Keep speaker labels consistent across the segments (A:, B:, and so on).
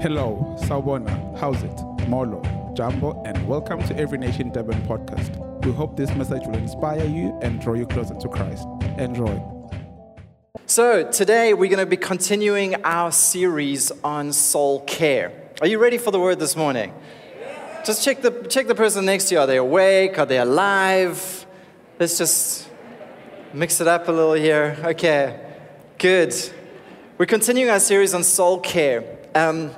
A: Hello, Sawubona, how's it? Molo, Jumbo, and welcome to Every Nation Durban podcast. We hope this message will inspire you and draw you closer to Christ. Enjoy.
B: So, today we're going to be continuing our series on soul care. Are you ready for the word this morning? Just check the, check the person next to you. Are they awake? Are they alive? Let's just mix it up a little here. Okay, good. We're continuing our series on soul care. Um,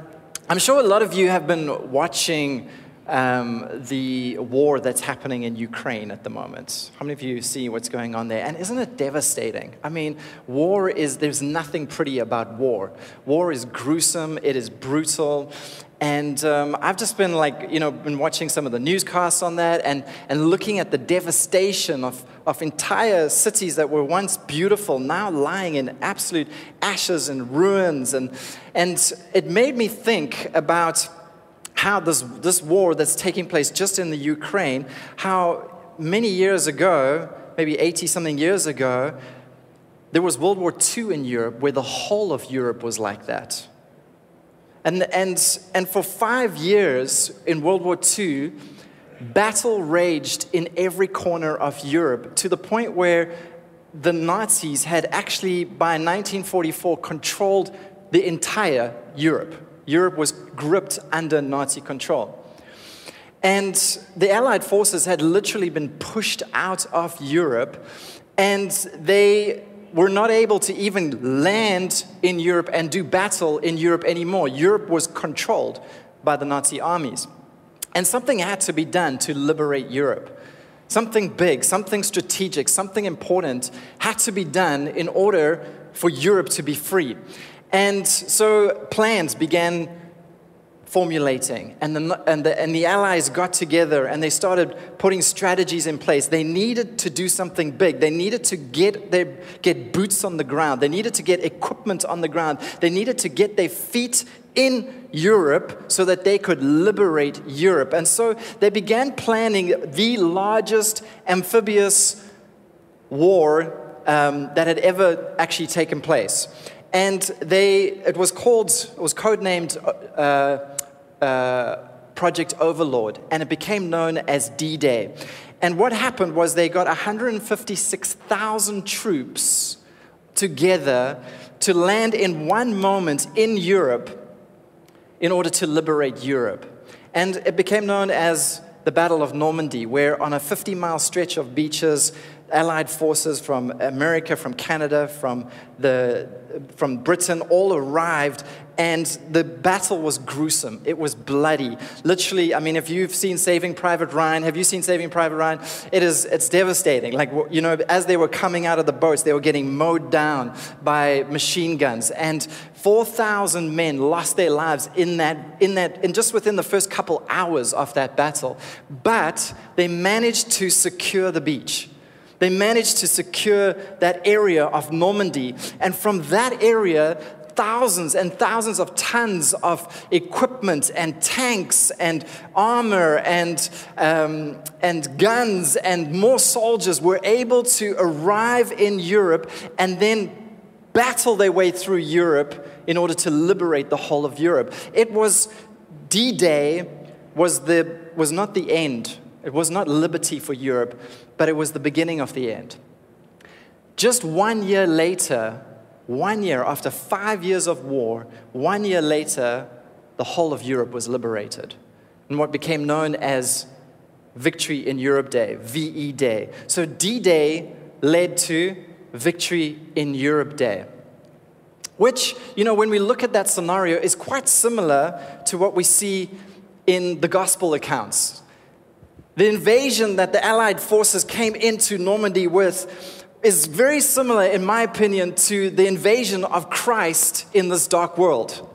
B: I'm sure a lot of you have been watching um, the war that's happening in Ukraine at the moment. How many of you see what's going on there? And isn't it devastating? I mean, war is, there's nothing pretty about war. War is gruesome, it is brutal. And um, I've just been like, you know, been watching some of the newscasts on that and, and looking at the devastation of, of entire cities that were once beautiful, now lying in absolute ashes and ruins. And, and it made me think about how this, this war that's taking place just in the Ukraine, how many years ago, maybe 80 something years ago, there was World War II in Europe where the whole of Europe was like that. And, and, and for five years in World War II, battle raged in every corner of Europe to the point where the Nazis had actually, by 1944, controlled the entire Europe. Europe was gripped under Nazi control. And the Allied forces had literally been pushed out of Europe, and they were not able to even land in Europe and do battle in Europe anymore. Europe was controlled by the Nazi armies. And something had to be done to liberate Europe. Something big, something strategic, something important had to be done in order for Europe to be free. And so plans began formulating. And the, and, the, and the Allies got together and they started putting strategies in place. They needed to do something big. They needed to get, their, get boots on the ground. They needed to get equipment on the ground. They needed to get their feet in Europe so that they could liberate Europe. And so they began planning the largest amphibious war um, that had ever actually taken place. And they, it was called, it was codenamed uh, uh, Project Overlord, and it became known as D Day. And what happened was they got 156,000 troops together to land in one moment in Europe in order to liberate Europe. And it became known as the Battle of Normandy, where on a 50 mile stretch of beaches, Allied forces from America, from Canada, from, the, from Britain all arrived, and the battle was gruesome. It was bloody. Literally, I mean, if you've seen Saving Private Ryan, have you seen Saving Private Ryan? It is, it's devastating. Like, you know, as they were coming out of the boats, they were getting mowed down by machine guns, and 4,000 men lost their lives in that, in that, in just within the first couple hours of that battle. But they managed to secure the beach. They managed to secure that area of Normandy. And from that area, thousands and thousands of tons of equipment and tanks and armor and, um, and guns and more soldiers were able to arrive in Europe and then battle their way through Europe in order to liberate the whole of Europe. It was D Day was, the, was not the end it was not liberty for Europe, but it was the beginning of the end. Just one year later, one year after five years of war, one year later, the whole of Europe was liberated. And what became known as Victory in Europe Day, VE Day. So D Day led to Victory in Europe Day. Which, you know, when we look at that scenario, is quite similar to what we see in the gospel accounts. The invasion that the Allied forces came into Normandy with is very similar, in my opinion, to the invasion of Christ in this dark world.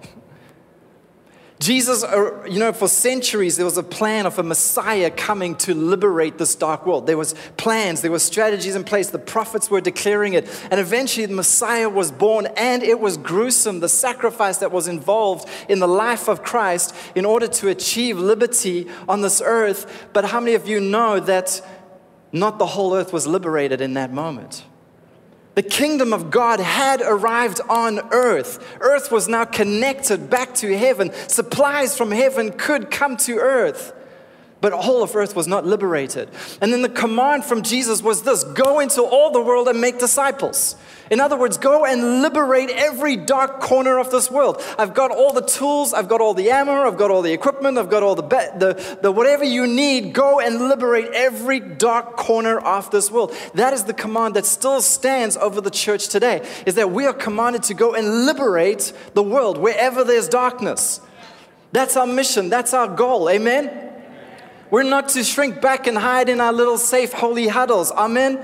B: Jesus, uh, you know, for centuries there was a plan of a Messiah coming to liberate this dark world. There was plans, there were strategies in place. The prophets were declaring it, and eventually the Messiah was born, and it was gruesome the sacrifice that was involved in the life of Christ in order to achieve liberty on this earth. But how many of you know that not the whole earth was liberated in that moment? The kingdom of God had arrived on earth. Earth was now connected back to heaven. Supplies from heaven could come to earth. But all of earth was not liberated. And then the command from Jesus was this go into all the world and make disciples. In other words, go and liberate every dark corner of this world. I've got all the tools, I've got all the ammo, I've got all the equipment, I've got all the, be- the, the whatever you need. Go and liberate every dark corner of this world. That is the command that still stands over the church today, is that we are commanded to go and liberate the world wherever there's darkness. That's our mission, that's our goal. Amen? We're not to shrink back and hide in our little safe holy huddles. Amen.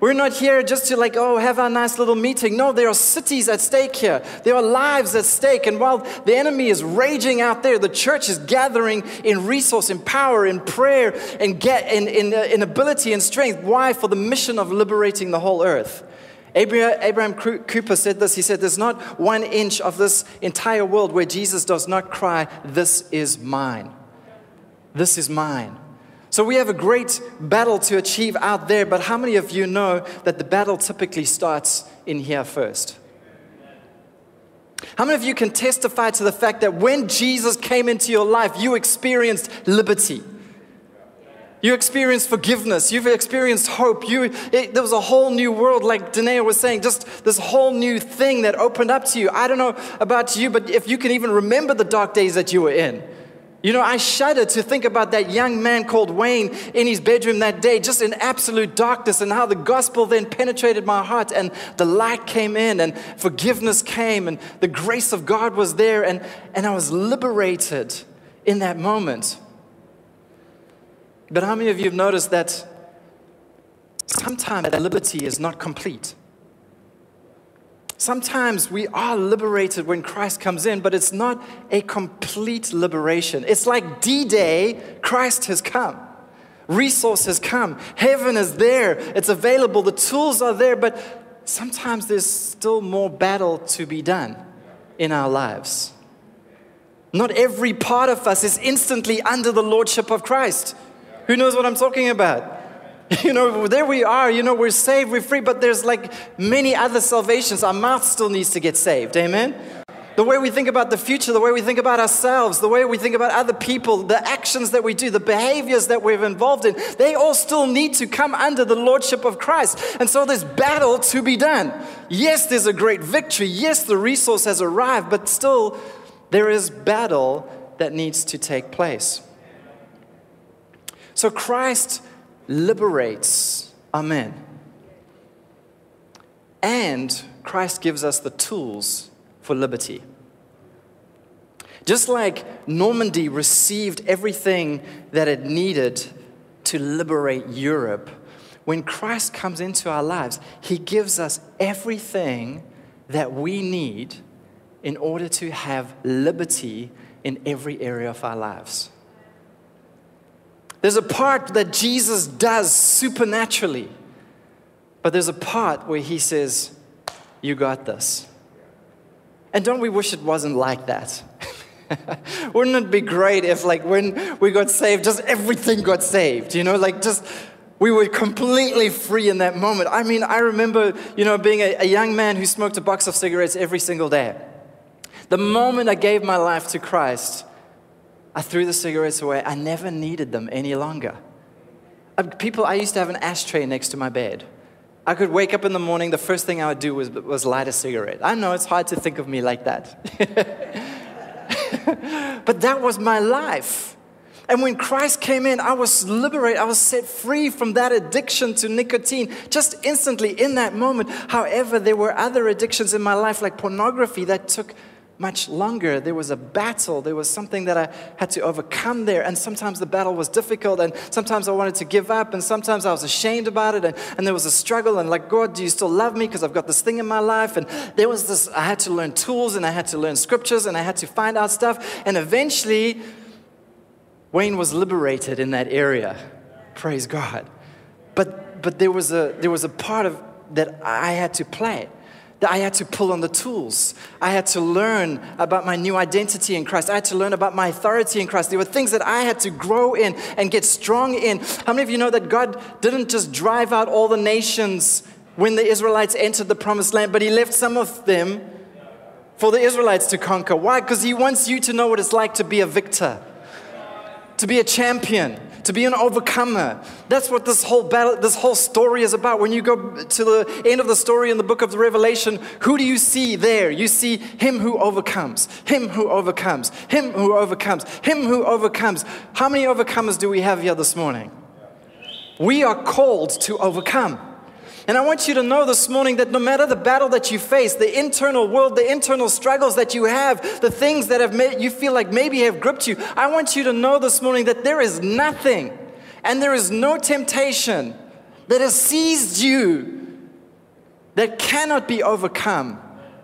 B: We're not here just to like, oh, have a nice little meeting. No, there are cities at stake here. There are lives at stake. And while the enemy is raging out there, the church is gathering in resource, in power, in prayer, and get in, in, uh, in ability and strength. Why? For the mission of liberating the whole earth. Abraham Kuyper said this. He said, There's not one inch of this entire world where Jesus does not cry, This is mine. This is mine. So we have a great battle to achieve out there, but how many of you know that the battle typically starts in here first? How many of you can testify to the fact that when Jesus came into your life, you experienced liberty? You experienced forgiveness. You've experienced hope. You, it, there was a whole new world, like Danae was saying, just this whole new thing that opened up to you. I don't know about you, but if you can even remember the dark days that you were in, you know, I shudder to think about that young man called Wayne in his bedroom that day, just in absolute darkness, and how the gospel then penetrated my heart, and the light came in, and forgiveness came, and the grace of God was there, and, and I was liberated in that moment. But how many of you have noticed that sometimes that liberty is not complete? Sometimes we are liberated when Christ comes in, but it's not a complete liberation. It's like D Day, Christ has come. Resource has come. Heaven is there. It's available. The tools are there, but sometimes there's still more battle to be done in our lives. Not every part of us is instantly under the lordship of Christ. Who knows what I'm talking about? You know, there we are, you know, we're saved, we're free, but there's like many other salvations. Our mouth still needs to get saved. Amen? The way we think about the future, the way we think about ourselves, the way we think about other people, the actions that we do, the behaviors that we're involved in, they all still need to come under the lordship of Christ. And so there's battle to be done. Yes, there's a great victory. Yes, the resource has arrived, but still there is battle that needs to take place. So Christ liberates. Amen. And Christ gives us the tools for liberty. Just like Normandy received everything that it needed to liberate Europe, when Christ comes into our lives, he gives us everything that we need in order to have liberty in every area of our lives. There's a part that Jesus does supernaturally, but there's a part where he says, You got this. And don't we wish it wasn't like that? Wouldn't it be great if, like, when we got saved, just everything got saved? You know, like, just we were completely free in that moment. I mean, I remember, you know, being a, a young man who smoked a box of cigarettes every single day. The moment I gave my life to Christ, I threw the cigarettes away. I never needed them any longer. Uh, people, I used to have an ashtray next to my bed. I could wake up in the morning, the first thing I would do was, was light a cigarette. I know it's hard to think of me like that. but that was my life. And when Christ came in, I was liberated. I was set free from that addiction to nicotine just instantly in that moment. However, there were other addictions in my life, like pornography, that took much longer. There was a battle. There was something that I had to overcome there. And sometimes the battle was difficult. And sometimes I wanted to give up. And sometimes I was ashamed about it. And, and there was a struggle. And like, God, do you still love me? Because I've got this thing in my life. And there was this, I had to learn tools and I had to learn scriptures and I had to find out stuff. And eventually, Wayne was liberated in that area. Praise God. But, but there, was a, there was a part of that I had to play that I had to pull on the tools. I had to learn about my new identity in Christ. I had to learn about my authority in Christ. There were things that I had to grow in and get strong in. How many of you know that God didn't just drive out all the nations when the Israelites entered the promised land, but he left some of them for the Israelites to conquer. Why? Because he wants you to know what it's like to be a victor, to be a champion, to be an overcomer. That's what this whole battle, this whole story is about. When you go to the end of the story in the book of the Revelation, who do you see there? You see him who overcomes, him who overcomes, him who overcomes, him who overcomes. How many overcomers do we have here this morning? We are called to overcome. And I want you to know this morning that no matter the battle that you face, the internal world, the internal struggles that you have, the things that have made you feel like maybe have gripped you, I want you to know this morning that there is nothing and there is no temptation that has seized you that cannot be overcome,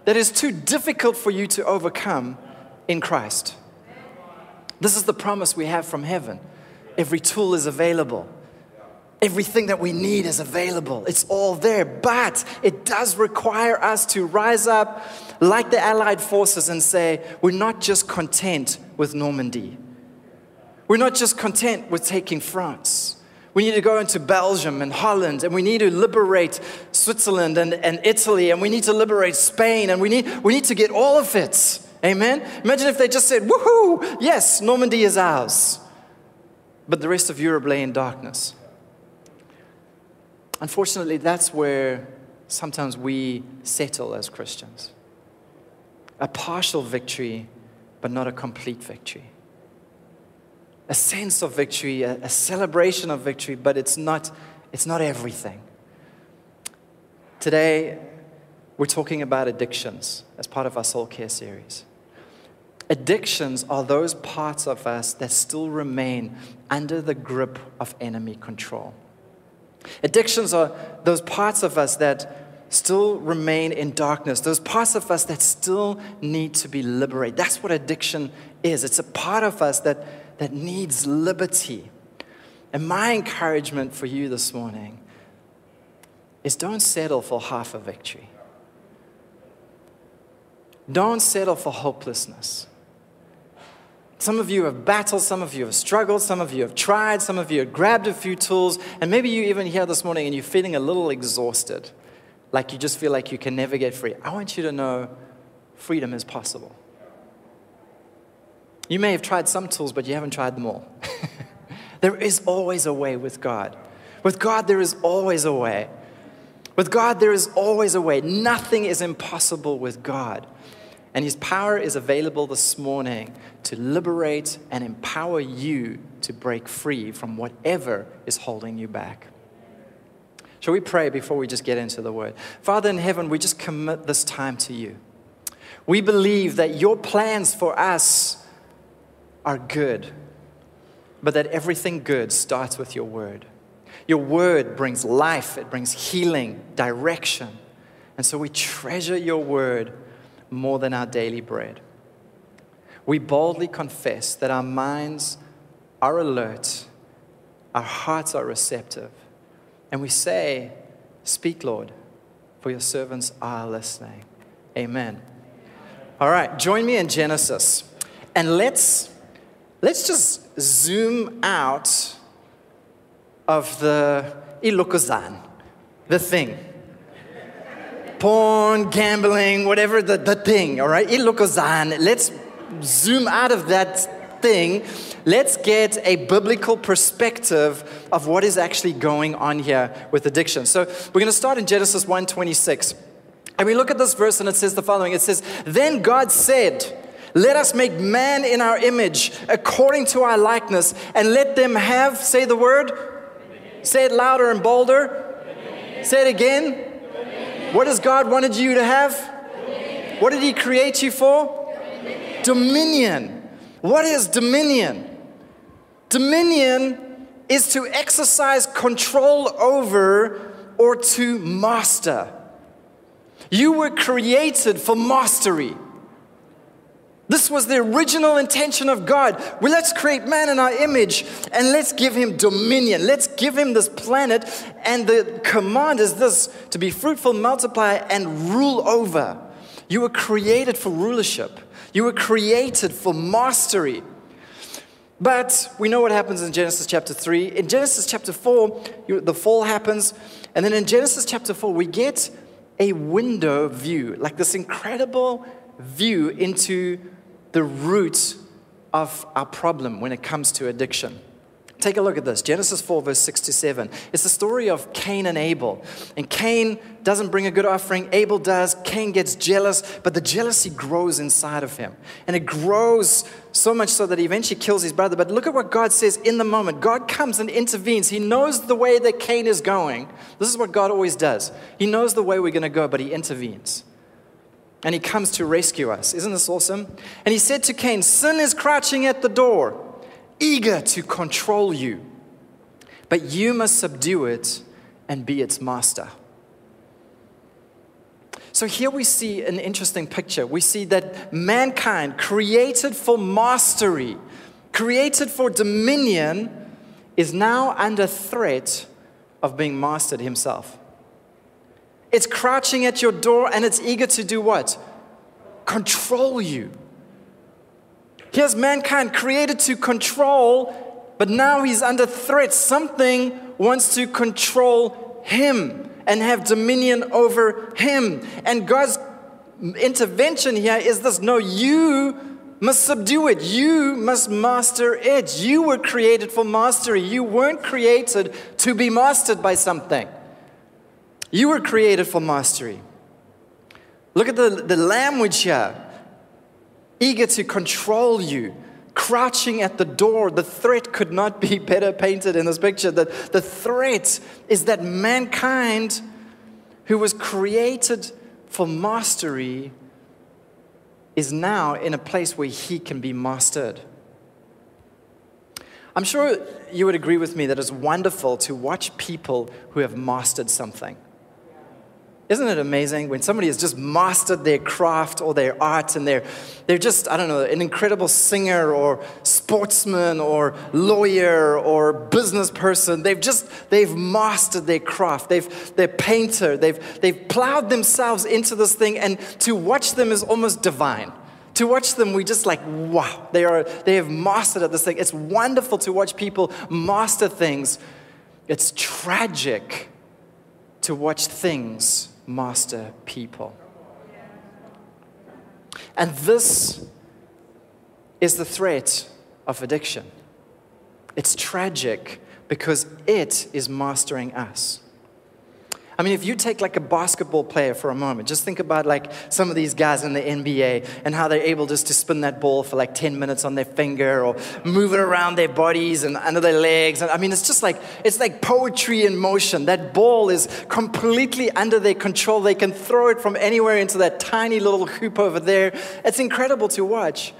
B: that is too difficult for you to overcome in Christ. This is the promise we have from heaven. Every tool is available. Everything that we need is available. It's all there. But it does require us to rise up like the Allied forces and say, we're not just content with Normandy. We're not just content with taking France. We need to go into Belgium and Holland, and we need to liberate Switzerland and, and Italy, and we need to liberate Spain, and we need, we need to get all of it. Amen? Imagine if they just said, woohoo, yes, Normandy is ours. But the rest of Europe lay in darkness. Unfortunately, that's where sometimes we settle as Christians. A partial victory, but not a complete victory. A sense of victory, a, a celebration of victory, but it's not, it's not everything. Today, we're talking about addictions as part of our soul care series. Addictions are those parts of us that still remain under the grip of enemy control. Addictions are those parts of us that still remain in darkness, those parts of us that still need to be liberated. That's what addiction is. It's a part of us that, that needs liberty. And my encouragement for you this morning is don't settle for half a victory. Don't settle for hopelessness. Some of you have battled, some of you have struggled, some of you have tried, some of you have grabbed a few tools, and maybe you even here this morning and you're feeling a little exhausted, like you just feel like you can never get free. I want you to know freedom is possible. You may have tried some tools, but you haven't tried them all. there is always a way with God. With God, there is always a way. With God, there is always a way. Nothing is impossible with God. And His power is available this morning to liberate and empower you to break free from whatever is holding you back. Shall we pray before we just get into the word? Father in heaven, we just commit this time to you. We believe that your plans for us are good, but that everything good starts with your word. Your word brings life, it brings healing, direction. And so we treasure your word more than our daily bread. We boldly confess that our minds are alert, our hearts are receptive, and we say, Speak, Lord, for your servants are listening. Amen. All right, join me in Genesis. And let's let's just zoom out of the ilukozan, the thing porn, gambling, whatever the, the thing, all right? Ilukozan. Let's zoom out of that thing. Let's get a biblical perspective of what is actually going on here with addiction. So we're going to start in Genesis 1:26. And we look at this verse and it says the following. It says, "Then God said, let us make man in our image, according to our likeness, and let them have, say the word, say it louder and bolder. Say it again. What does God wanted you to have? What did He create you for? Dominion. What is dominion? Dominion is to exercise control over or to master. You were created for mastery. This was the original intention of God. Well, let's create man in our image and let's give him dominion. Let's give him this planet. And the command is this to be fruitful, multiply, and rule over. You were created for rulership, you were created for mastery. But we know what happens in Genesis chapter 3. In Genesis chapter 4, you, the fall happens, And then in Genesis chapter 4, we get a window view, like this incredible view into the root of our problem when it comes to addiction. Take a look at this Genesis 4, verse 6 to 7. It's the story of Cain and Abel. And Cain doesn't bring a good offering, Abel does. Cain gets jealous, but the jealousy grows inside of him. And it grows so much so that he eventually kills his brother. But look at what God says in the moment. God comes and intervenes. He knows the way that Cain is going. This is what God always does. He knows the way we're going to go, but he intervenes. And he comes to rescue us. Isn't this awesome? And he said to Cain, Sin is crouching at the door eager to control you, but you must subdue it and be its master. So here we see an interesting picture. We see that mankind, created for mastery, created for dominion, is now under threat of being mastered himself. It's crouching at your door and it's eager to do what? Control you. Here's mankind created to control, but now he's under threat. Something wants to control him and have dominion over him. And God's intervention here is this no, you must subdue it. You must master it. You were created for mastery. You weren't created to be mastered by something. You were created for mastery. Look at the, the language here eager to control you, crouching at the door. The threat could not be better painted in this picture. The, the threat is that mankind, who was created for mastery, is now in a place where he can be mastered. I'm sure you would agree with me that it's wonderful to watch people who have mastered something. Isn't it amazing when somebody has just mastered their craft or their art and they're, they're just, I don't know, an incredible singer or sportsman or lawyer or business person. They've just, they've mastered their craft. They've, they're painter. They've, they've plowed themselves into this thing and to watch them is almost divine. To watch them, we just like, wow, they, are, they have mastered at this thing. It's wonderful to watch people master things. It's tragic to watch things master people. And this is the threat of addiction. It's tragic because it is mastering us. I mean, if you take like a basketball player for a moment, just think about like some of these guys in the NBA and how they're able just to spin that ball for like 10 minutes on their finger or move it around their bodies and under their legs. I mean, it's just like, it's like poetry in motion. That ball is completely under their control. They can throw it from anywhere into that tiny little hoop over there. It's incredible to watch.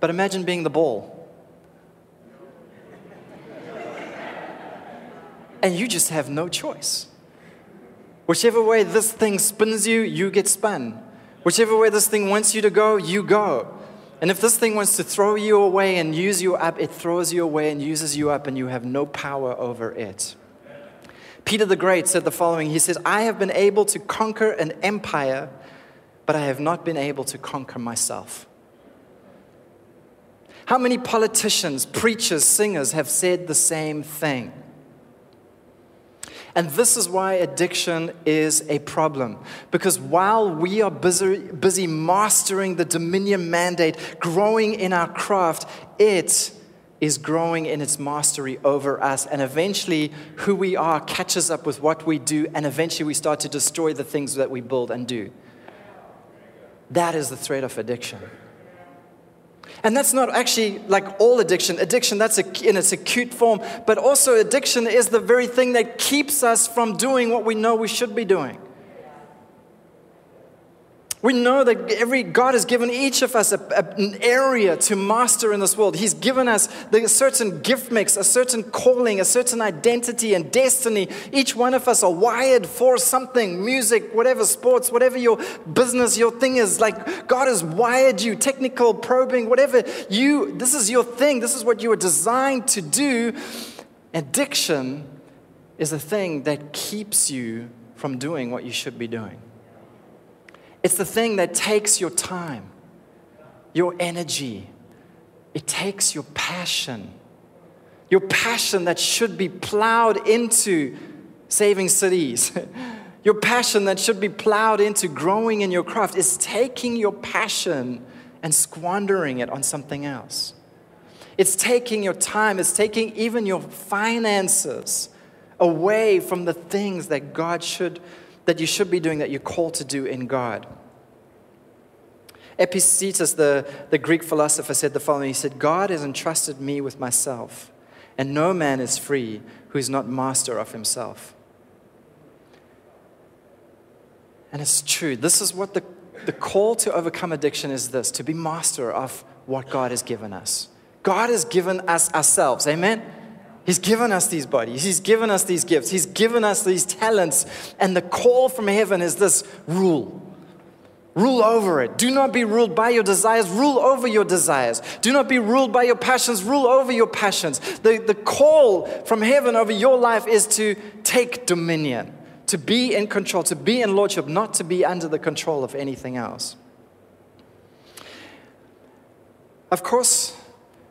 B: But imagine being the ball. And you just have no choice. Whichever way this thing spins you, you get spun. Whichever way this thing wants you to go, you go. And if this thing wants to throw you away and use you up, it throws you away and uses you up, and you have no power over it. Peter the Great said the following He says, I have been able to conquer an empire, but I have not been able to conquer myself. How many politicians, preachers, singers have said the same thing? And this is why addiction is a problem. Because while we are busy, busy mastering the dominion mandate, growing in our craft, it is growing in its mastery over us. And eventually, who we are catches up with what we do, and eventually, we start to destroy the things that we build and do. That is the threat of addiction. And that's not actually like all addiction. Addiction, that's a, in its acute form, but also addiction is the very thing that keeps us from doing what we know we should be doing. We know that every God has given each of us a, a, an area to master in this world. He's given us the, a certain gift mix, a certain calling, a certain identity and destiny. Each one of us are wired for something music, whatever, sports, whatever your business, your thing is. Like God has wired you, technical, probing, whatever. You, this is your thing. This is what you were designed to do. Addiction is a thing that keeps you from doing what you should be doing. It's the thing that takes your time, your energy, it takes your passion. Your passion that should be plowed into saving cities. your passion that should be plowed into growing in your craft is taking your passion and squandering it on something else. It's taking your time, it's taking even your finances away from the things that God should that you should be doing that you're called to do in God. Epictetus, the, the Greek philosopher, said the following He said, God has entrusted me with myself, and no man is free who is not master of himself. And it's true. This is what the, the call to overcome addiction is this to be master of what God has given us. God has given us ourselves. Amen? He's given us these bodies. He's given us these gifts. He's given us these talents. And the call from heaven is this rule. Rule over it. Do not be ruled by your desires. Rule over your desires. Do not be ruled by your passions. Rule over your passions. The, the call from heaven over your life is to take dominion, to be in control, to be in lordship, not to be under the control of anything else. Of course,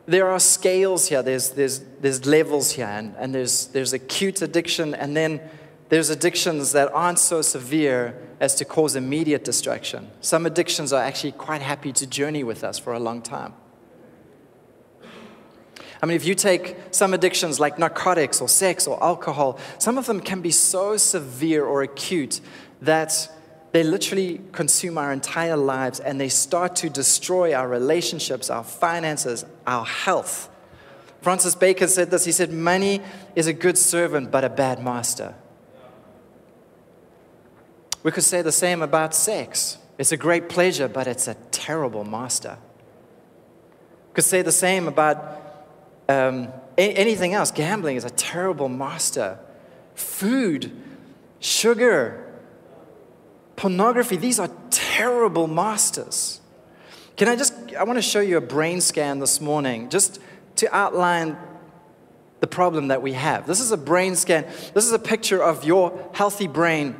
B: there are scales here, there's, there's, there's levels here, and, and there's, there's acute addiction, and then there's addictions that aren't so severe as to cause immediate distraction. Some addictions are actually quite happy to journey with us for a long time. I mean, if you take some addictions like narcotics or sex or alcohol, some of them can be so severe or acute that they literally consume our entire lives and they start to destroy our relationships, our finances, our health. Francis Bacon said this he said, Money is a good servant, but a bad master. We could say the same about sex. It's a great pleasure, but it's a terrible master. We could say the same about um, anything else. Gambling is a terrible master. Food, sugar, pornography, these are terrible masters. Can I just, I want to show you a brain scan this morning just to outline the problem that we have. This is a brain scan. This is a picture of your healthy brain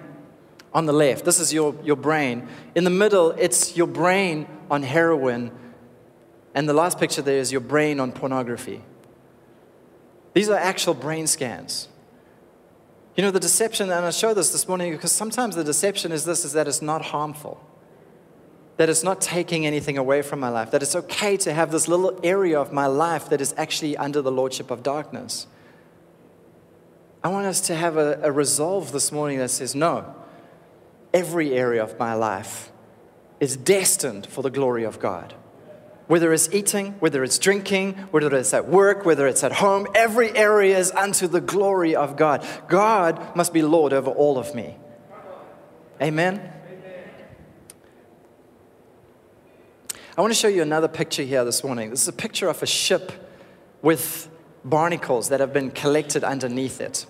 B: on the left. This is your, your brain. In the middle, it's your brain on heroin. And the last picture there is your brain on pornography. These are actual brain scans. You know, the deception, and I show this this morning because sometimes the deception is this is that it's not harmful, that it's not taking anything away from my life, that it's okay to have this little area of my life that is actually under the lordship of darkness. I want us to have a, a resolve this morning that says, no, every area of my life is destined for the glory of God. Whether it's eating, whether it's drinking, whether it's at work, whether it's at home, every area is unto the glory of God. God must be Lord over all of me. Amen? I want to show you another picture here this morning. This is a picture of a ship with barnacles that have been collected underneath it.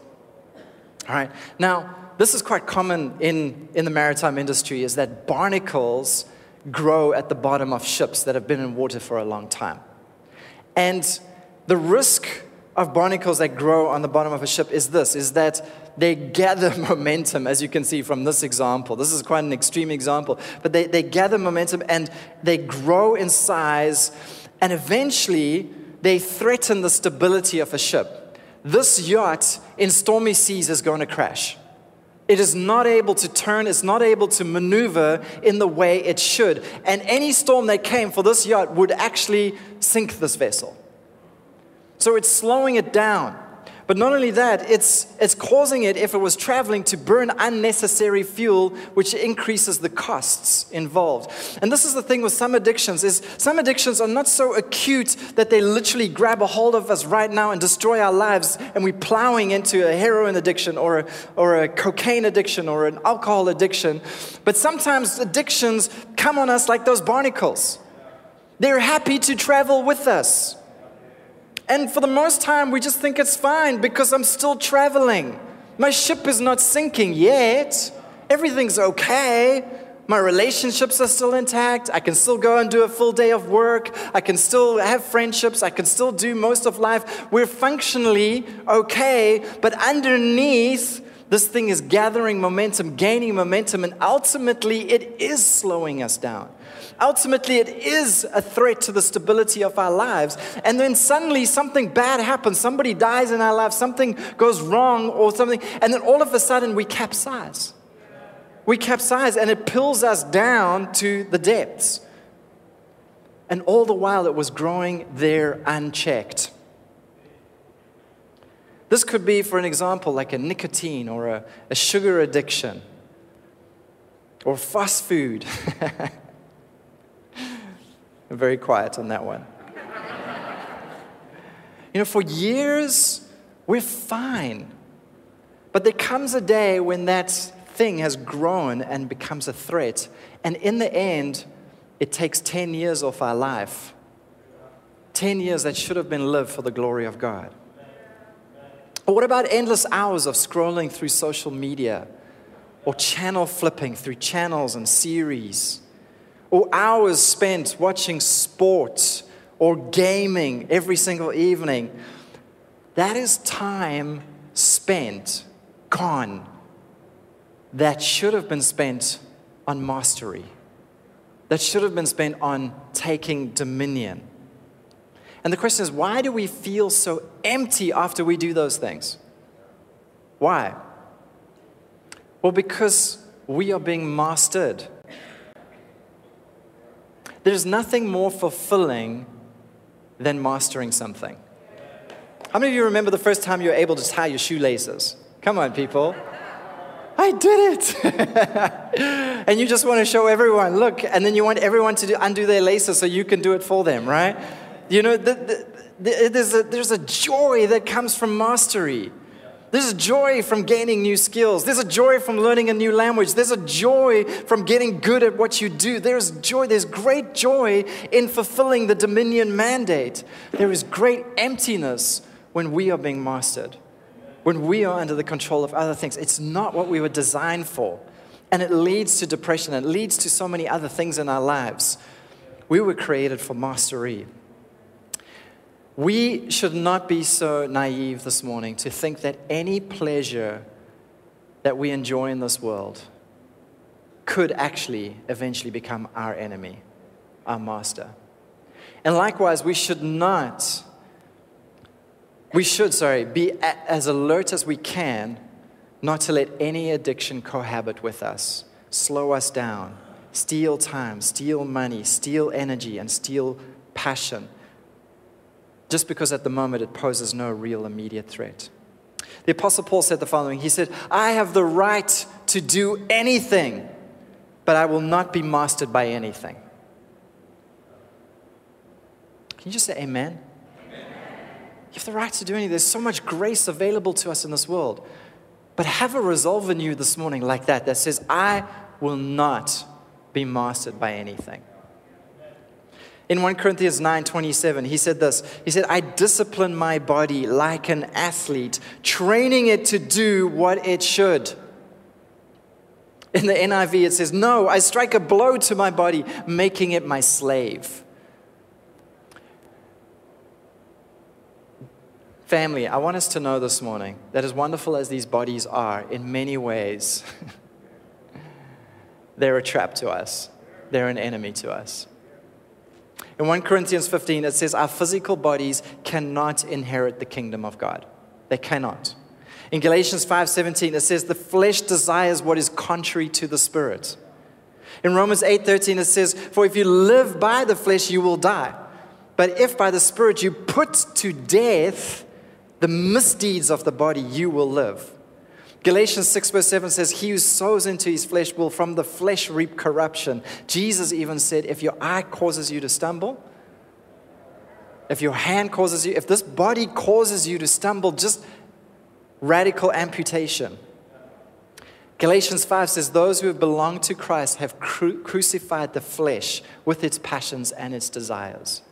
B: All right. Now, this is quite common in, in the maritime industry is that barnacles grow at the bottom of ships that have been in water for a long time. And the risk of barnacles that grow on the bottom of a ship is this is that they gather momentum as you can see from this example. This is quite an extreme example. But they, they gather momentum and they grow in size and eventually they threaten the stability of a ship. This yacht in stormy seas is going to crash it is not able to turn, it's not able to maneuver in the way it should. And any storm that came for this yacht would actually sink this vessel. So it's slowing it down. But not only that, it's, it's causing it, if it was traveling, to burn unnecessary fuel, which increases the costs involved. And this is the thing with some addictions, is some addictions are not so acute that they literally grab a hold of us right now and destroy our lives, and we're plowing into a heroin addiction or a, or a cocaine addiction or an alcohol addiction. But sometimes addictions come on us like those barnacles. They're happy to travel with us. And for the most time, we just think it's fine because I'm still traveling. My ship is not sinking yet. Everything's okay. My relationships are still intact. I can still go and do a full day of work. I can still have friendships. I can still do most of life. We're functionally okay, but underneath, This thing is gathering momentum, gaining momentum, and ultimately it is slowing us down. Ultimately, it is a threat to the stability of our lives. And then suddenly something bad happens. Somebody dies in our life, something goes wrong, or something. And then all of a sudden we capsize. We capsize, and it pulls us down to the depths. And all the while it was growing there unchecked. This could be, for an example, like a nicotine or a, a sugar addiction or fast food. I'm very quiet on that one. you know, for years, we're fine. But there comes a day when that thing has grown and becomes a threat. And in the end, it takes 10 years of our life. 10 years that should have been lived for the glory of God. Or what about endless hours of scrolling through social media or channel flipping through channels and series? or hours spent watching sports or gaming every single evening, that is time spent, gone, that should have been spent on mastery, that should have been spent on taking dominion. And the question is, why do we feel so empty after we do those things? Why? Well, because we are being mastered there's nothing more fulfilling than mastering something. How many of you remember the first time you were able to tie your shoelaces? Come on, people. I did it. and you just want to show everyone, look, and then you want everyone to do, undo their laces so you can do it for them, right? You know, the, the, the, there's, a, there's a joy that comes from mastery. There's a joy from gaining new skills. There's a joy from learning a new language. There's a joy from getting good at what you do. There's joy, there's great joy in fulfilling the dominion mandate. There is great emptiness when we are being mastered, when we are under the control of other things. It's not what we were designed for. And it leads to depression, it leads to so many other things in our lives. We were created for mastery. We should not be so naive this morning to think that any pleasure that we enjoy in this world could actually eventually become our enemy, our master. And likewise, we should not, we should, sorry, be as alert as we can not to let any addiction cohabit with us, slow us down, steal time, steal money, steal energy, and steal passion just because at the moment it poses no real immediate threat. The Apostle Paul said the following He said, I have the right to do anything, but I will not be mastered by anything. Can you just say amen? amen? You have the right to do anything. There's so much grace available to us in this world. But have a resolve in you this morning like that that says, I will not be mastered by anything. In 1 Corinthians 9 27, he said this He said, I discipline my body like an athlete, training it to do what it should. In the NIV, it says, No, I strike a blow to my body, making it my slave. Family, I want us to know this morning that as wonderful as these bodies are, in many ways, they're a trap to us, they're an enemy to us. In 1 Corinthians 15, it says, Our physical bodies cannot inherit the kingdom of God. They cannot. In Galatians 5:17 it says the flesh desires what is contrary to the spirit. In Romans 8:13 it says for if you live by the flesh you will die. But if by the spirit you put to death the misdeeds of the body you will live. Galatians 6, verse 7 says, He who sows into his flesh will from the flesh reap corruption. Jesus even said, If your eye causes you to stumble, if your hand causes you, if this body causes you to stumble, just radical amputation. Galatians 5 says, Those who have belonged to Christ have cru- crucified the flesh with its passions and its desires.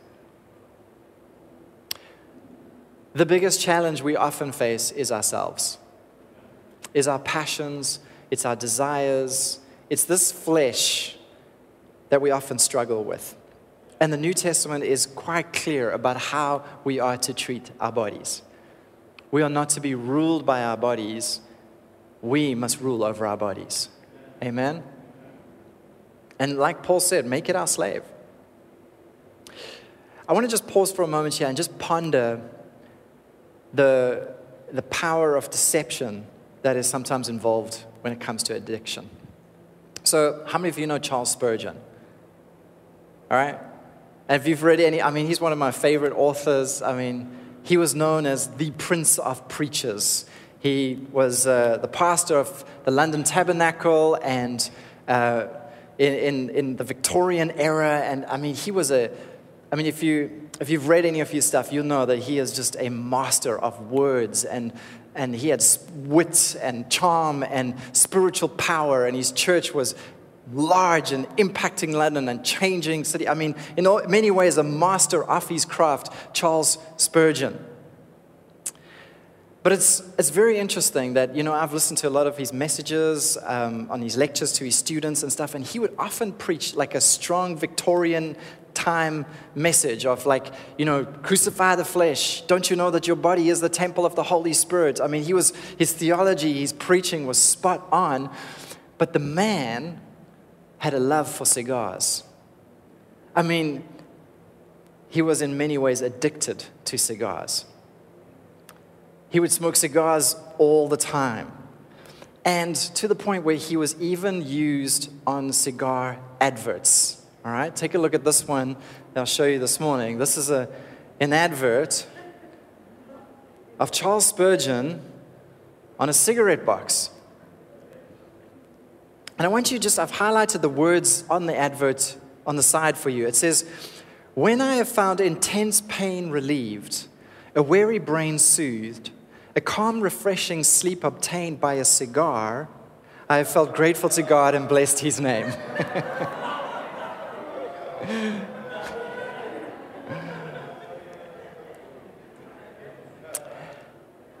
B: The biggest challenge we often face is ourselves is our passions, it's our desires, it's this flesh that we often struggle with. And the New Testament is quite clear about how we are to treat our bodies. We are not to be ruled by our bodies, we must rule over our bodies. Amen? And like Paul said, make it our slave. I want to just pause for a moment here and just ponder the, the power of deception that is sometimes involved when it comes to addiction. So, how many of you know Charles Spurgeon? All right? And if you've read any, I mean, he's one of my favorite authors. I mean, he was known as the Prince of Preachers. He was uh, the pastor of the London Tabernacle and uh, in, in, in the Victorian era. And I mean, he was a, I mean, if, you, if you've read any of his stuff, you'll know that he is just a master of words and, and he had wit and charm and spiritual power, and his church was large and impacting London and changing city. I mean, in all, many ways, a master of his craft, Charles Spurgeon. But it's, it's very interesting that, you know, I've listened to a lot of his messages um, on his lectures to his students and stuff, and he would often preach like a strong Victorian time message of like, you know, crucify the flesh. Don't you know that your body is the temple of the Holy Spirit? I mean, he was, his theology, his preaching was spot on, but the man had a love for cigars. I mean, he was in many ways addicted to cigars. He would smoke cigars all the time. And to the point where he was even used on cigar adverts. All right, take a look at this one I'll show you this morning. This is a, an advert of Charles Spurgeon on a cigarette box. And I want you just, I've highlighted the words on the advert on the side for you. It says, When I have found intense pain relieved, a weary brain soothed, a calm, refreshing sleep obtained by a cigar, I have felt grateful to God and blessed his name.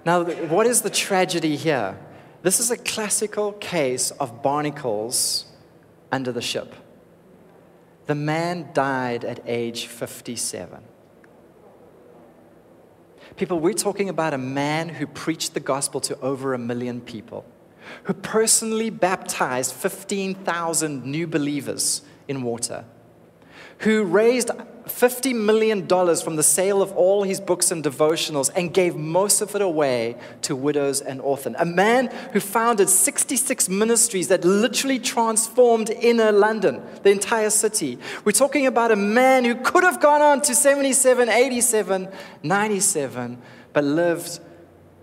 B: now, what is the tragedy here? This is a classical case of barnacles under the ship. The man died at age 57. People, we're talking about a man who preached the gospel to over a million people, who personally baptized 15,000 new believers in water who raised $50 million from the sale of all his books and devotionals and gave most of it away to widows and orphans. A man who founded 66 ministries that literally transformed inner London, the entire city. We're talking about a man who could have gone on to 77, 87, 97, but lived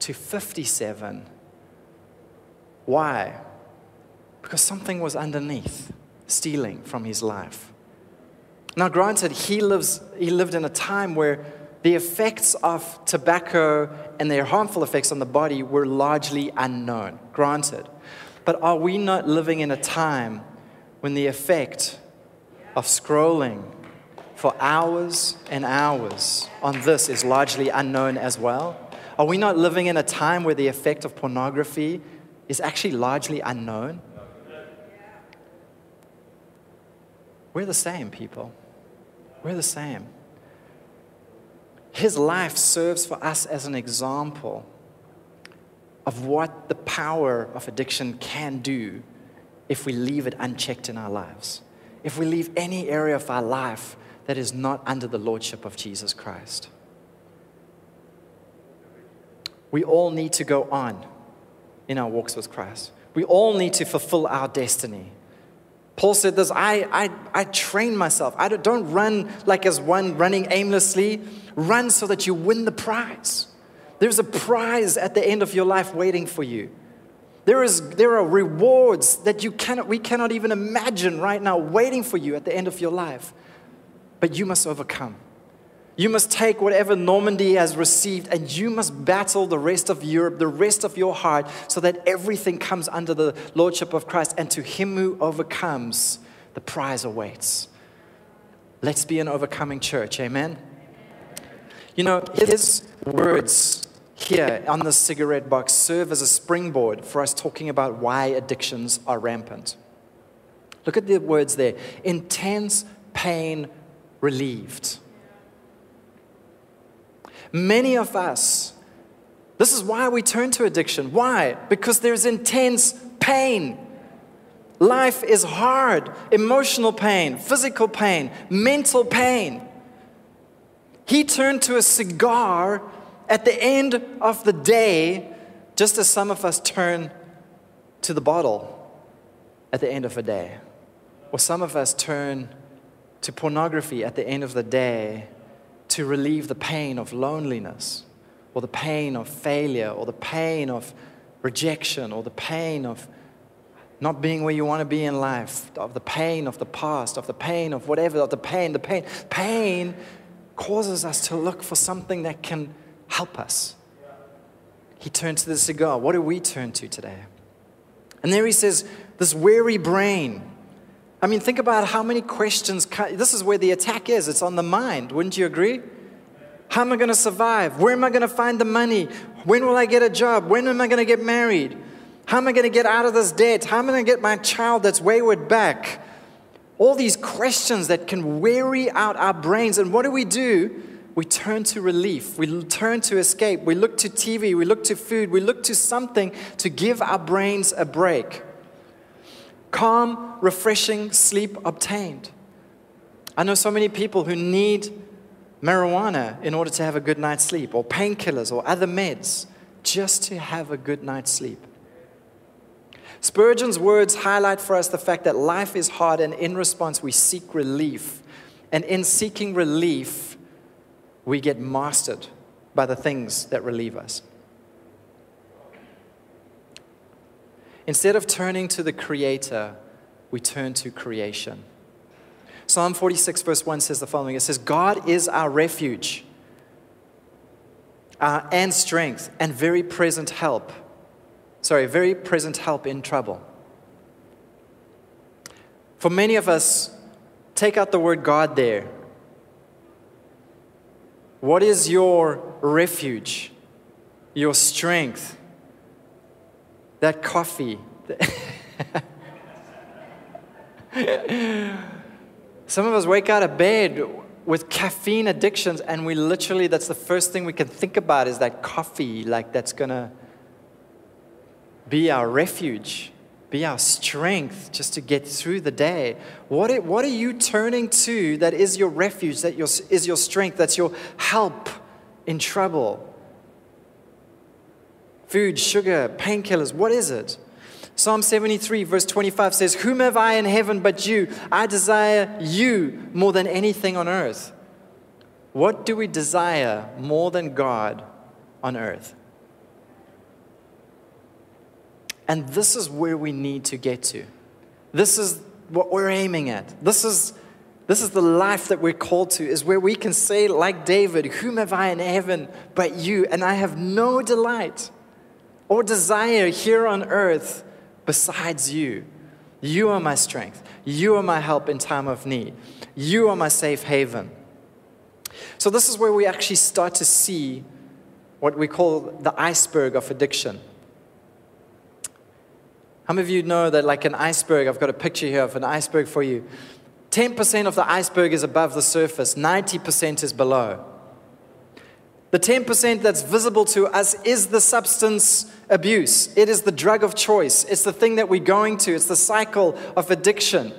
B: to 57. Why? Because something was underneath, stealing from his life. Now, granted, he, lives, he lived in a time where the effects of tobacco and their harmful effects on the body were largely unknown, granted. But are we not living in a time when the effect of scrolling for hours and hours on this is largely unknown as well? Are we not living in a time where the effect of pornography is actually largely unknown? We're the same people. We're the same. His life serves for us as an example of what the power of addiction can do if we leave it unchecked in our lives. If we leave any area of our life that is not under the lordship of Jesus Christ. We all need to go on in our walks with Christ. We all need to fulfill our destiny. Paul said this I, I, I train myself. I don't, run like as one running aimlessly. Run so that you win the prize. There's a prize at the end of your life waiting for you. There, is, there are rewards that you cannot, we cannot even imagine right now waiting for you at the end of your life. But you must overcome. You must take whatever Normandy has received and you must battle the rest of Europe, the rest of your heart, so that everything comes under the lordship of Christ. And to him who overcomes, the prize awaits. Let's be an overcoming church. Amen. You know, his words here on the cigarette box serve as a springboard for us talking about why addictions are rampant. Look at the words there intense pain relieved. Many of us This is why we turn to addiction. Why? Because there's intense pain. Life is hard emotional pain, physical pain, mental pain. He turned to a cigar at the end of the day, just as some of us turn to the bottle at the end of a day. Or some of us turn to pornography at the end of the day to relieve the pain of loneliness, or the pain of failure, or the pain of rejection, or the pain of not being where you want to be in life, of the pain of the past, of the pain of whatever, of the pain, the pain. Pain causes us to look for something that can help us. He turned to the cigar. What do we turn to today? And there he says, This weary brain. I mean, think about how many questions. This is where the attack is. It's on the mind. Wouldn't you agree? How am I going to survive? Where am I going to find the money? When will I get a job? When am I going to get married? How am I going to get out of this debt? How am I going to get my child that's wayward back? All these questions that can weary out our brains. And what do we do? We turn to relief. We turn to escape. We look to TV. We look to food. We look to something to give our brains a break. Calm, refreshing sleep obtained. I know so many people who need marijuana in order to have a good night's sleep, or painkillers, or other meds, just to have a good night's sleep. Spurgeon's words highlight for us the fact that life is hard, and in response, we seek relief. And in seeking relief, we get mastered by the things that relieve us. Instead of turning to the Creator, we turn to creation. Psalm 46, verse 1 says the following It says, God is our refuge uh, and strength and very present help sorry, very present help in trouble. For many of us, take out the word God there. What is your refuge, your strength? That coffee. Some of us wake out of bed with caffeine addictions, and we literally, that's the first thing we can think about is that coffee, like that's gonna be our refuge, be our strength just to get through the day. What are, what are you turning to that is your refuge, that your, is your strength, that's your help in trouble? Food, sugar, painkillers, what is it? Psalm 73, verse 25 says, Whom have I in heaven but you? I desire you more than anything on earth. What do we desire more than God on earth? And this is where we need to get to. This is what we're aiming at. This is, this is the life that we're called to, is where we can say, like David, Whom have I in heaven but you? And I have no delight or desire here on earth besides you. You are my strength. You are my help in time of need. You are my safe haven. So, this is where we actually start to see what we call the iceberg of addiction. How many of you know that, like an iceberg, I've got a picture here of an iceberg for you. 10% of the iceberg is above the surface, 90% is below. The 10% that's visible to us is the substance abuse. It is the drug of choice. It's the thing that we're going to. It's the cycle of addiction.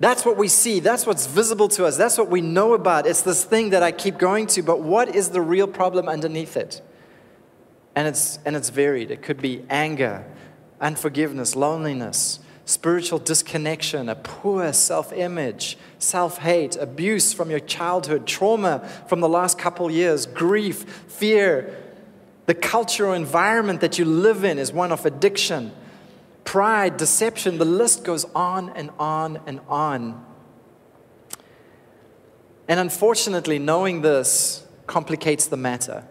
B: That's what we see. That's what's visible to us. That's what we know about. It's this thing that I keep going to. But what is the real problem underneath it? And it's, and it's varied. It could be anger, unforgiveness, loneliness, spiritual disconnection, a poor self image, self hate, abuse from your childhood, trauma from the last couple years, grief, fear. The cultural environment that you live in is one of addiction, pride, deception. The list goes on and on and on. And unfortunately, knowing this complicates the matter.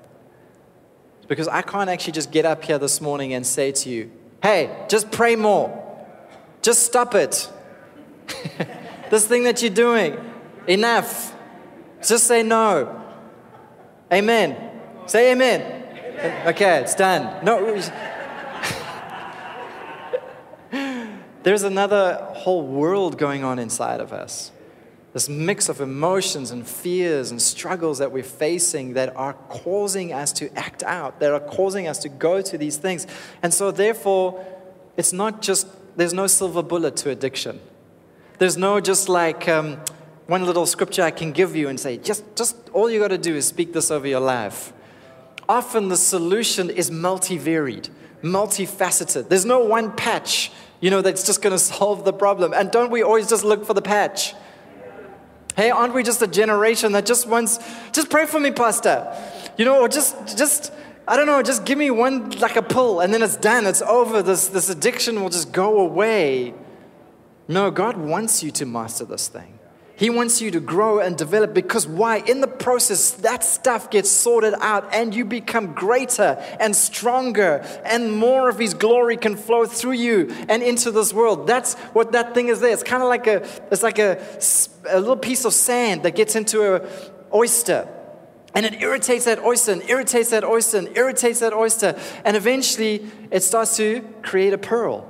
B: Because I can't actually just get up here this morning and say to you, Hey, just pray more. Just stop it. this thing that you're doing, enough. Just say no. Amen. Say amen. amen. Okay, it's done. No. There's another whole world going on inside of us. this mix of emotions and fears and struggles that we're facing that are causing us to act out, that are causing us to go to these things. And so, therefore, it's not just, there's no silver bullet to addiction. There's no just like um, one little scripture I can give you and say, just, just all you got to do is speak this over your life. Often the solution is multivaried, multifaceted. There's no one patch, you know, that's just going to solve the problem. And don't we always just look for the patch? Hey, aren't we just a generation that just wants, just pray for me, Pastor? You know, or just, just, I don't know, just give me one, like a pull, and then it's done, it's over. This, this addiction will just go away. No, God wants you to master this thing. He wants you to grow and develop because why? In the process, that stuff gets sorted out and you become greater and stronger, and more of His glory can flow through you and into this world. That's what that thing is there. It's kind of like a, it's like a, a little piece of sand that gets into a oyster. And it irritates that oyster and irritates that oyster and irritates that oyster. And eventually it starts to create a pearl.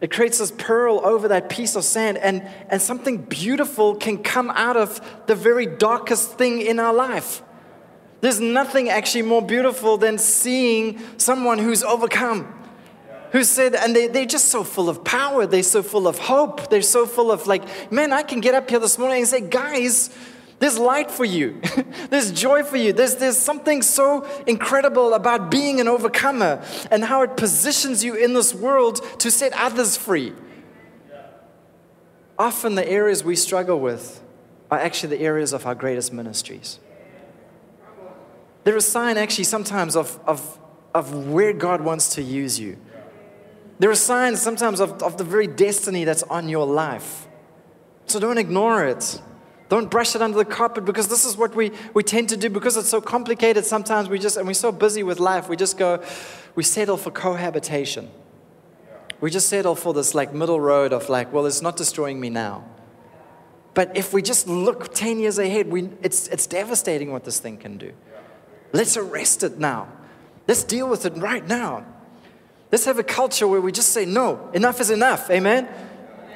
B: It creates this pearl over that piece of sand, and, and something beautiful can come out of the very darkest thing in our life. There's nothing actually more beautiful than seeing someone who's overcome, who said, and they, they're just so full of power, they're so full of hope, they're so full of, like, man, I can get up here this morning and say, guys, there's light for you. there's joy for you. There's, there's something so incredible about being an overcomer and how it positions you in this world to set others free. Often, the areas we struggle with are actually the areas of our greatest ministries. They're a sign, actually, sometimes of, of, of where God wants to use you. There are signs sometimes of, of the very destiny that's on your life. So don't ignore it. Don't brush it under the carpet because this is what we, we tend to do because it's so complicated sometimes. We just and we're so busy with life we just go we settle for cohabitation. We just settle for this like middle road of like well it's not destroying me now. But if we just look 10 years ahead we, it's, it's devastating what this thing can do. Let's arrest it now. Let's deal with it right now. Let's have a culture where we just say no enough is enough. Amen?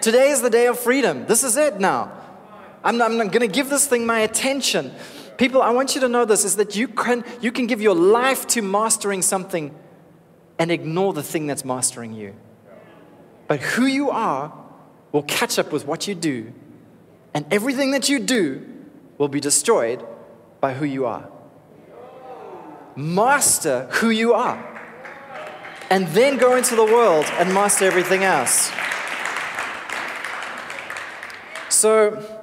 B: Today is the day of freedom. This is it now I'm, I'm going to give this thing my attention. People, I want you to know this is that you can, you can give your life to mastering something and ignore the thing that's mastering you. But who you are will catch up with what you do, and everything that you do will be destroyed by who you are. Master who you are, and then go into the world and master everything else. So,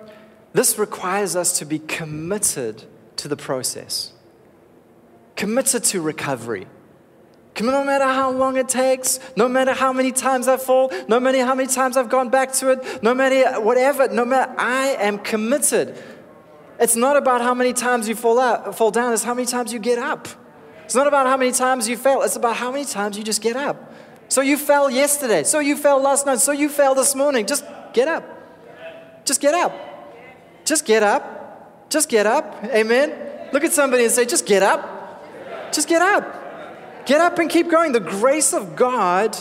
B: this requires us to be committed to the process, committed to recovery. No matter how long it takes, no matter how many times I fall, no matter how many times I've gone back to it, no matter whatever, no matter, I am committed. It's not about how many times you fall out, fall down, it's how many times you get up. It's not about how many times you fail, it's about how many times you just get up. So you fell yesterday, so you fell last night, so you fell this morning. Just get up. Just get up. Just get up. Just get up. Amen. Look at somebody and say, just get up. Just get up. Get up and keep going. The grace of God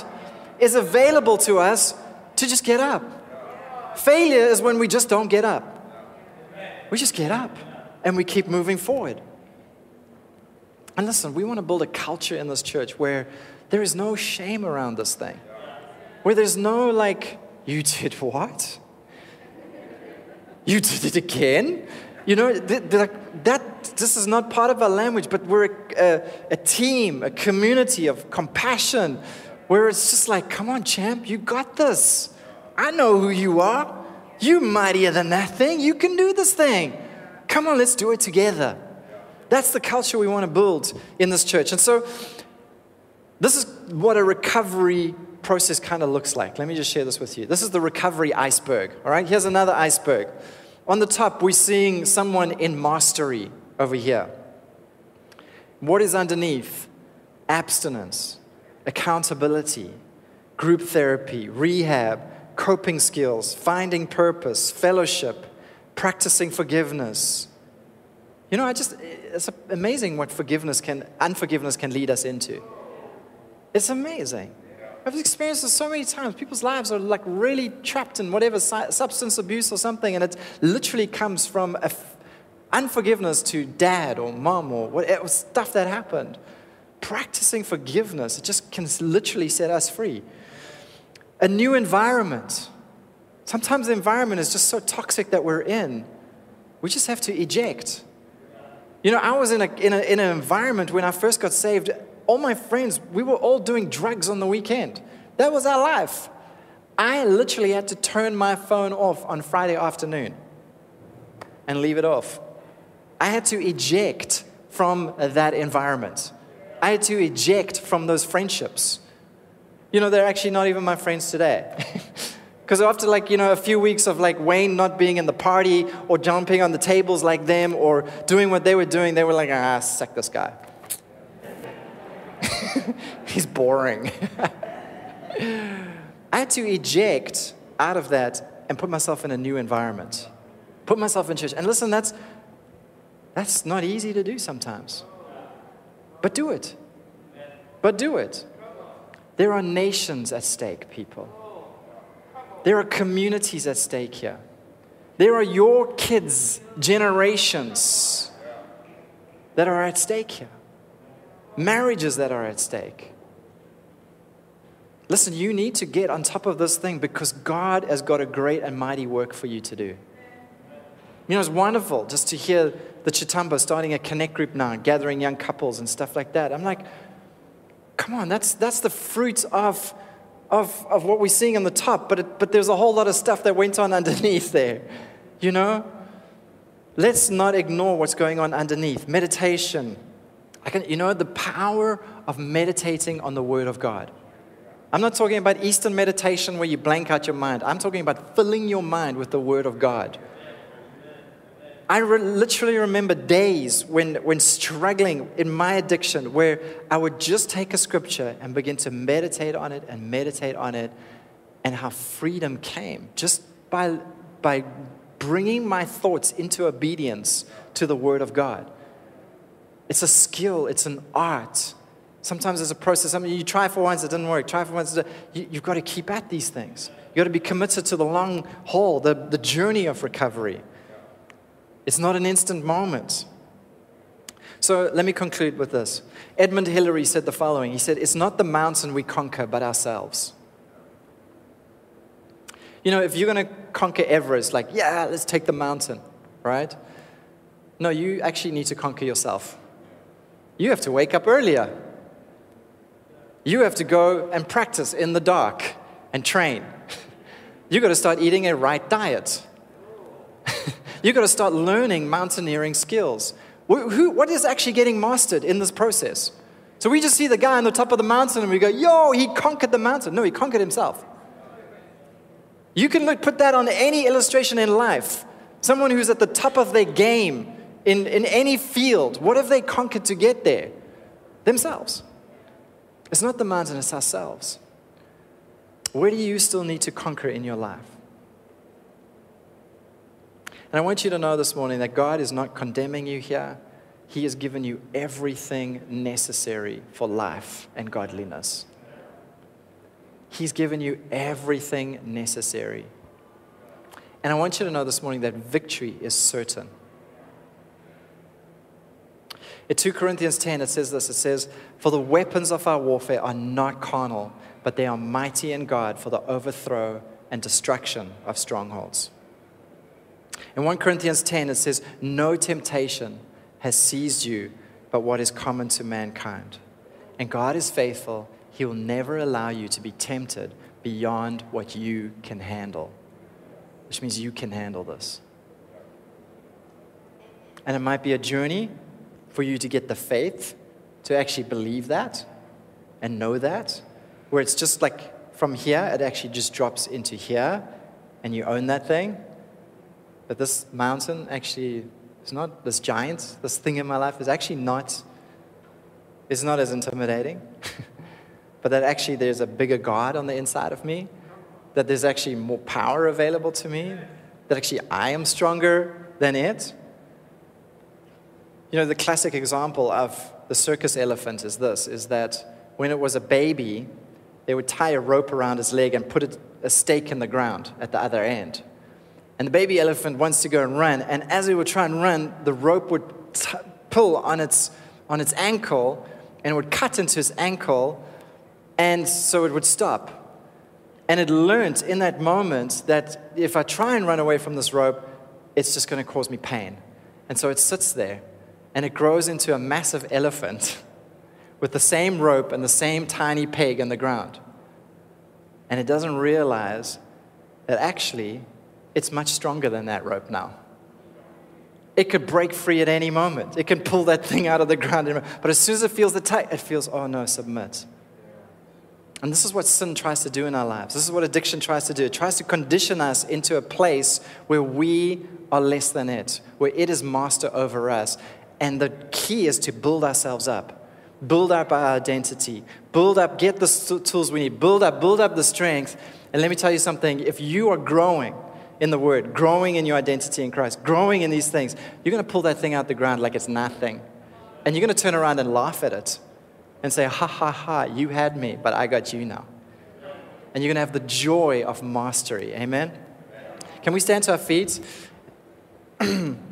B: is available to us to just get up. Failure is when we just don't get up. We just get up and we keep moving forward. And listen, we want to build a culture in this church where there is no shame around this thing, where there's no like, you did what? You did it again? You know, like that, this is not part of our language, but we're a, a, a team, a community of compassion where it's just like, come on, champ, you got this. I know who you are. You mightier than that thing. You can do this thing. Come on, let's do it together. That's the culture we want to build in this church. And so, this is what a recovery process kind of looks like. Let me just share this with you. This is the recovery iceberg. All right, here's another iceberg. On the top, we're seeing someone in mastery over here. What is underneath? Abstinence, accountability, group therapy, rehab, coping skills, finding purpose, fellowship, practicing forgiveness. You know, I just, it's amazing what forgiveness can, unforgiveness can lead us into. It's amazing. I've experienced this so many times. People's lives are like really trapped in whatever substance abuse or something, and it literally comes from unforgiveness to dad or mom or whatever eh, stuff that happened. Practicing forgiveness, it just can literally set us free. A new environment. Sometimes the environment is just so toxic that we're in, we just have to eject. You know, I was in, a, in, a, in an environment when I first got saved, all my friends, we were all doing drugs on the weekend. That was our life. I literally had to turn my phone off on Friday afternoon and leave it off. I had to eject from that environment. I had to eject from those friendships. You know, they're actually not even my friends today. Because after like, you know, a few weeks of like Wayne not being in the party or jumping on the tables like them or doing what they were doing, they were like, ah, sack this guy. He's boring. I had to eject out of that and put myself in a new environment. Put myself in church. And listen, that's that's not easy to do sometimes. But do it. But do it. There are nations at stake, people. There are communities at stake here. There are your kids' generations that are at stake here, marriages that are at stake. Listen, you need to get on top of this thing because God has got a great and mighty work for you to do. You know, it's wonderful just to hear the Chitamba starting a connect group now, gathering young couples and stuff like that. I'm like, come on, that's, that's the fruit of of, of what we're seeing on the top, but, it, but there's a whole lot of stuff that went on underneath there, you know? Let's not ignore what's going on underneath. Meditation. I can, you know, the power of meditating on the Word of God. I'm not talking about Eastern meditation where you blank out your mind. I'm talking about filling your mind with the Word of God. I re- literally remember days when, when struggling in my addiction where I would just take a scripture and begin to meditate on it and meditate on it, and how freedom came just by, by bringing my thoughts into obedience to the Word of God. It's a skill, it's an art. Sometimes it's a process. I mean, you try for once, it didn't work. Try for once, you, you've got to keep at these things. You've got to be committed to the long haul, the, the journey of recovery. It's not an instant moment. So let me conclude with this. Edmund Hillary said the following He said, It's not the mountain we conquer, but ourselves. You know, if you're going to conquer Everest, like, yeah, let's take the mountain, right? No, you actually need to conquer yourself. You have to wake up earlier. You have to go and practice in the dark and train. You've got to start eating a right diet. You've got to start learning mountaineering skills. Who, what is actually getting mastered in this process? So we just see the guy on the top of the mountain and we go, yo, he conquered the mountain. No, he conquered himself. You can look, put that on any illustration in life. Someone who's at the top of their game in, in any field, what have they conquered to get there? Themselves. It's not the mountain, it's ourselves. Where do you still need to conquer in your life? And I want you to know this morning that God is not condemning you here. He has given you everything necessary for life and godliness. He's given you everything necessary. And I want you to know this morning that victory is certain. In 2 Corinthians 10, it says this it says, For the weapons of our warfare are not carnal, but they are mighty in God for the overthrow and destruction of strongholds. In 1 Corinthians 10, it says, No temptation has seized you but what is common to mankind. And God is faithful. He will never allow you to be tempted beyond what you can handle, which means you can handle this. And it might be a journey for you to get the faith to actually believe that and know that, where it's just like from here, it actually just drops into here, and you own that thing that this mountain actually is not this giant, this thing in my life is actually not, is not as intimidating. but that actually there's a bigger God on the inside of me, that there's actually more power available to me, that actually I am stronger than it. You know, the classic example of the circus elephant is this, is that when it was a baby, they would tie a rope around his leg and put a stake in the ground at the other end. And the baby elephant wants to go and run. And as it would try and run, the rope would pull on its, on its ankle and it would cut into his ankle. And so it would stop. And it learned in that moment that if I try and run away from this rope, it's just going to cause me pain. And so it sits there and it grows into a massive elephant with the same rope and the same tiny peg in the ground. And it doesn't realize that actually it's much stronger than that rope now. It could break free at any moment. It can pull that thing out of the ground. But as soon as it feels the tight, it feels, oh no, submit. And this is what sin tries to do in our lives. This is what addiction tries to do. It tries to condition us into a place where we are less than it, where it is master over us. And the key is to build ourselves up, build up our identity, build up, get the tools we need, build up, build up the strength. And let me tell you something if you are growing in the Word, growing in your identity in Christ, growing in these things, you're going to pull that thing out the ground like it's nothing. And you're going to turn around and laugh at it and say, Ha ha ha, you had me, but I got you now. And you're going to have the joy of mastery. Amen? Can we stand to our feet?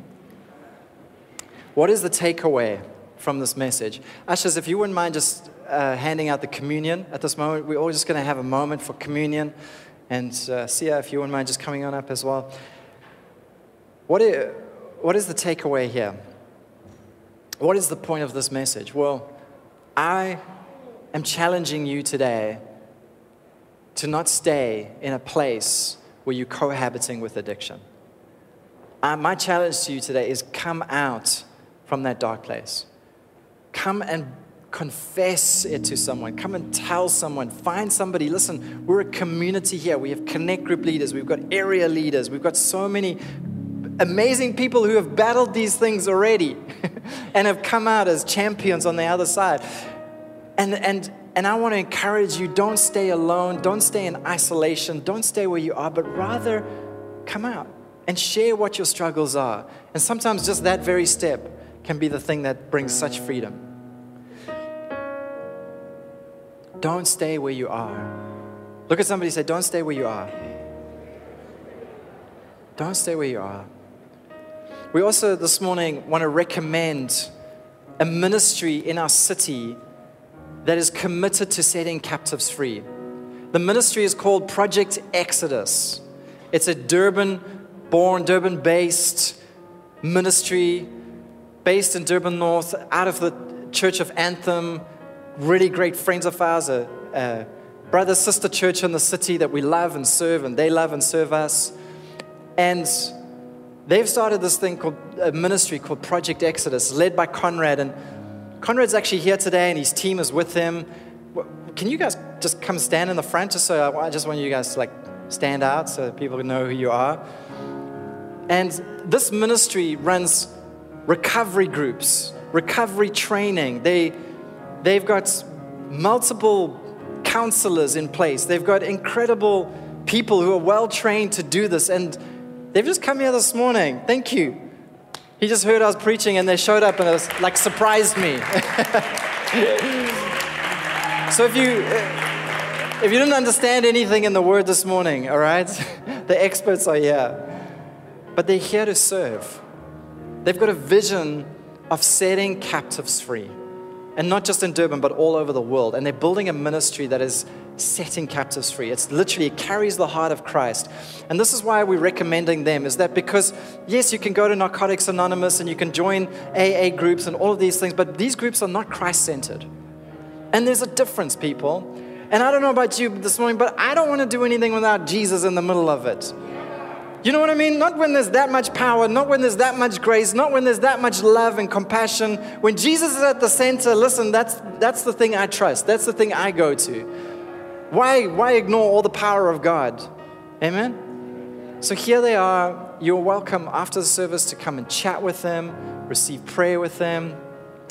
B: what is the takeaway from this message? Ashes, if you wouldn't mind just uh, handing out the communion at this moment, we're all just going to have a moment for communion. And uh, Sia, if you wouldn't mind just coming on up as well. What is, what is the takeaway here? What is the point of this message? Well, I am challenging you today to not stay in a place where you're cohabiting with addiction. Uh, my challenge to you today is come out from that dark place. Come and confess it to someone. Come and tell someone. Find somebody. Listen, we're a community here. We have connect group leaders, we've got area leaders, we've got so many amazing people who have battled these things already and have come out as champions on the other side. And, and, and I want to encourage you don't stay alone, don't stay in isolation, don't stay where you are, but rather come out and share what your struggles are. And sometimes just that very step can be the thing that brings such freedom. Don't stay where you are. Look at somebody say, Don't stay where you are. Don't stay where you are. We also this morning want to recommend a ministry in our city that is committed to setting captives free. The ministry is called Project Exodus. It's a Durban born, Durban based ministry based in Durban North out of the Church of Anthem. Really great friends of ours, a, a brother sister church in the city that we love and serve, and they love and serve us. And they've started this thing called a ministry called Project Exodus, led by Conrad. And Conrad's actually here today, and his team is with him. Can you guys just come stand in the front, just so I just want you guys to like stand out so people know who you are. And this ministry runs recovery groups, recovery training. They they've got multiple counselors in place. They've got incredible people who are well trained to do this, and They've just come here this morning. Thank you. He just heard I was preaching and they showed up and it was like surprised me. so if you if you didn't understand anything in the word this morning, all right? The experts are here. But they're here to serve. They've got a vision of setting captives free. And not just in Durban, but all over the world. And they're building a ministry that is setting captives free. It's literally, it carries the heart of Christ. And this is why we're recommending them, is that because, yes, you can go to Narcotics Anonymous and you can join AA groups and all of these things, but these groups are not Christ centered. And there's a difference, people. And I don't know about you this morning, but I don't want to do anything without Jesus in the middle of it. You know what I mean? Not when there's that much power, not when there's that much grace, not when there's that much love and compassion. When Jesus is at the center, listen, that's, that's the thing I trust. That's the thing I go to. Why, why ignore all the power of God? Amen? So here they are. You're welcome after the service to come and chat with them, receive prayer with them.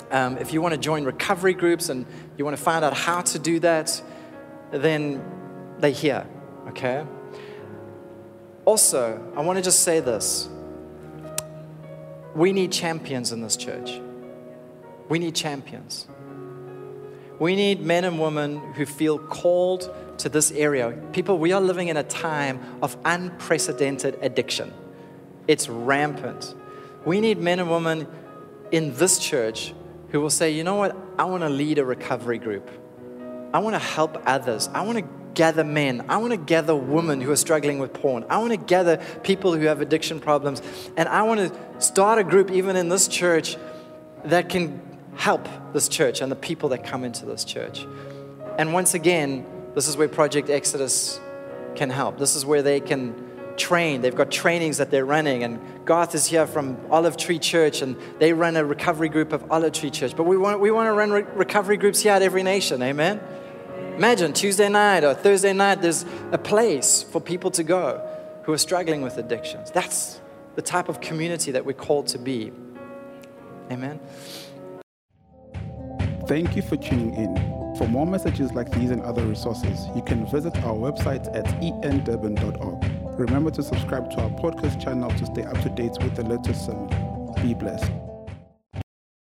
B: Um, if you want to join recovery groups and you want to find out how to do that, then they're here, okay? Also, I want to just say this we need champions in this church. We need champions. We need men and women who feel called to this area. People, we are living in a time of unprecedented addiction, it's rampant. We need men and women in this church who will say, you know what, I want to lead a recovery group. I want to help others. I want to gather men. I want to gather women who are struggling with porn. I want to gather people who have addiction problems. And I want to start a group, even in this church, that can help this church and the people that come into this church. And once again, this is where Project Exodus can help. This is where they can train. They've got trainings that they're running. And Garth is here from Olive Tree Church, and they run a recovery group of Olive Tree Church. But we want, we want to run re- recovery groups here at every nation. Amen? Imagine Tuesday night or Thursday night, there's a place for people to go who are struggling with addictions. That's the type of community that we're called to be. Amen.
A: Thank you for tuning in. For more messages like these and other resources, you can visit our website at endurban.org. Remember to subscribe to our podcast channel to stay up to date with the latest sermon. Be blessed.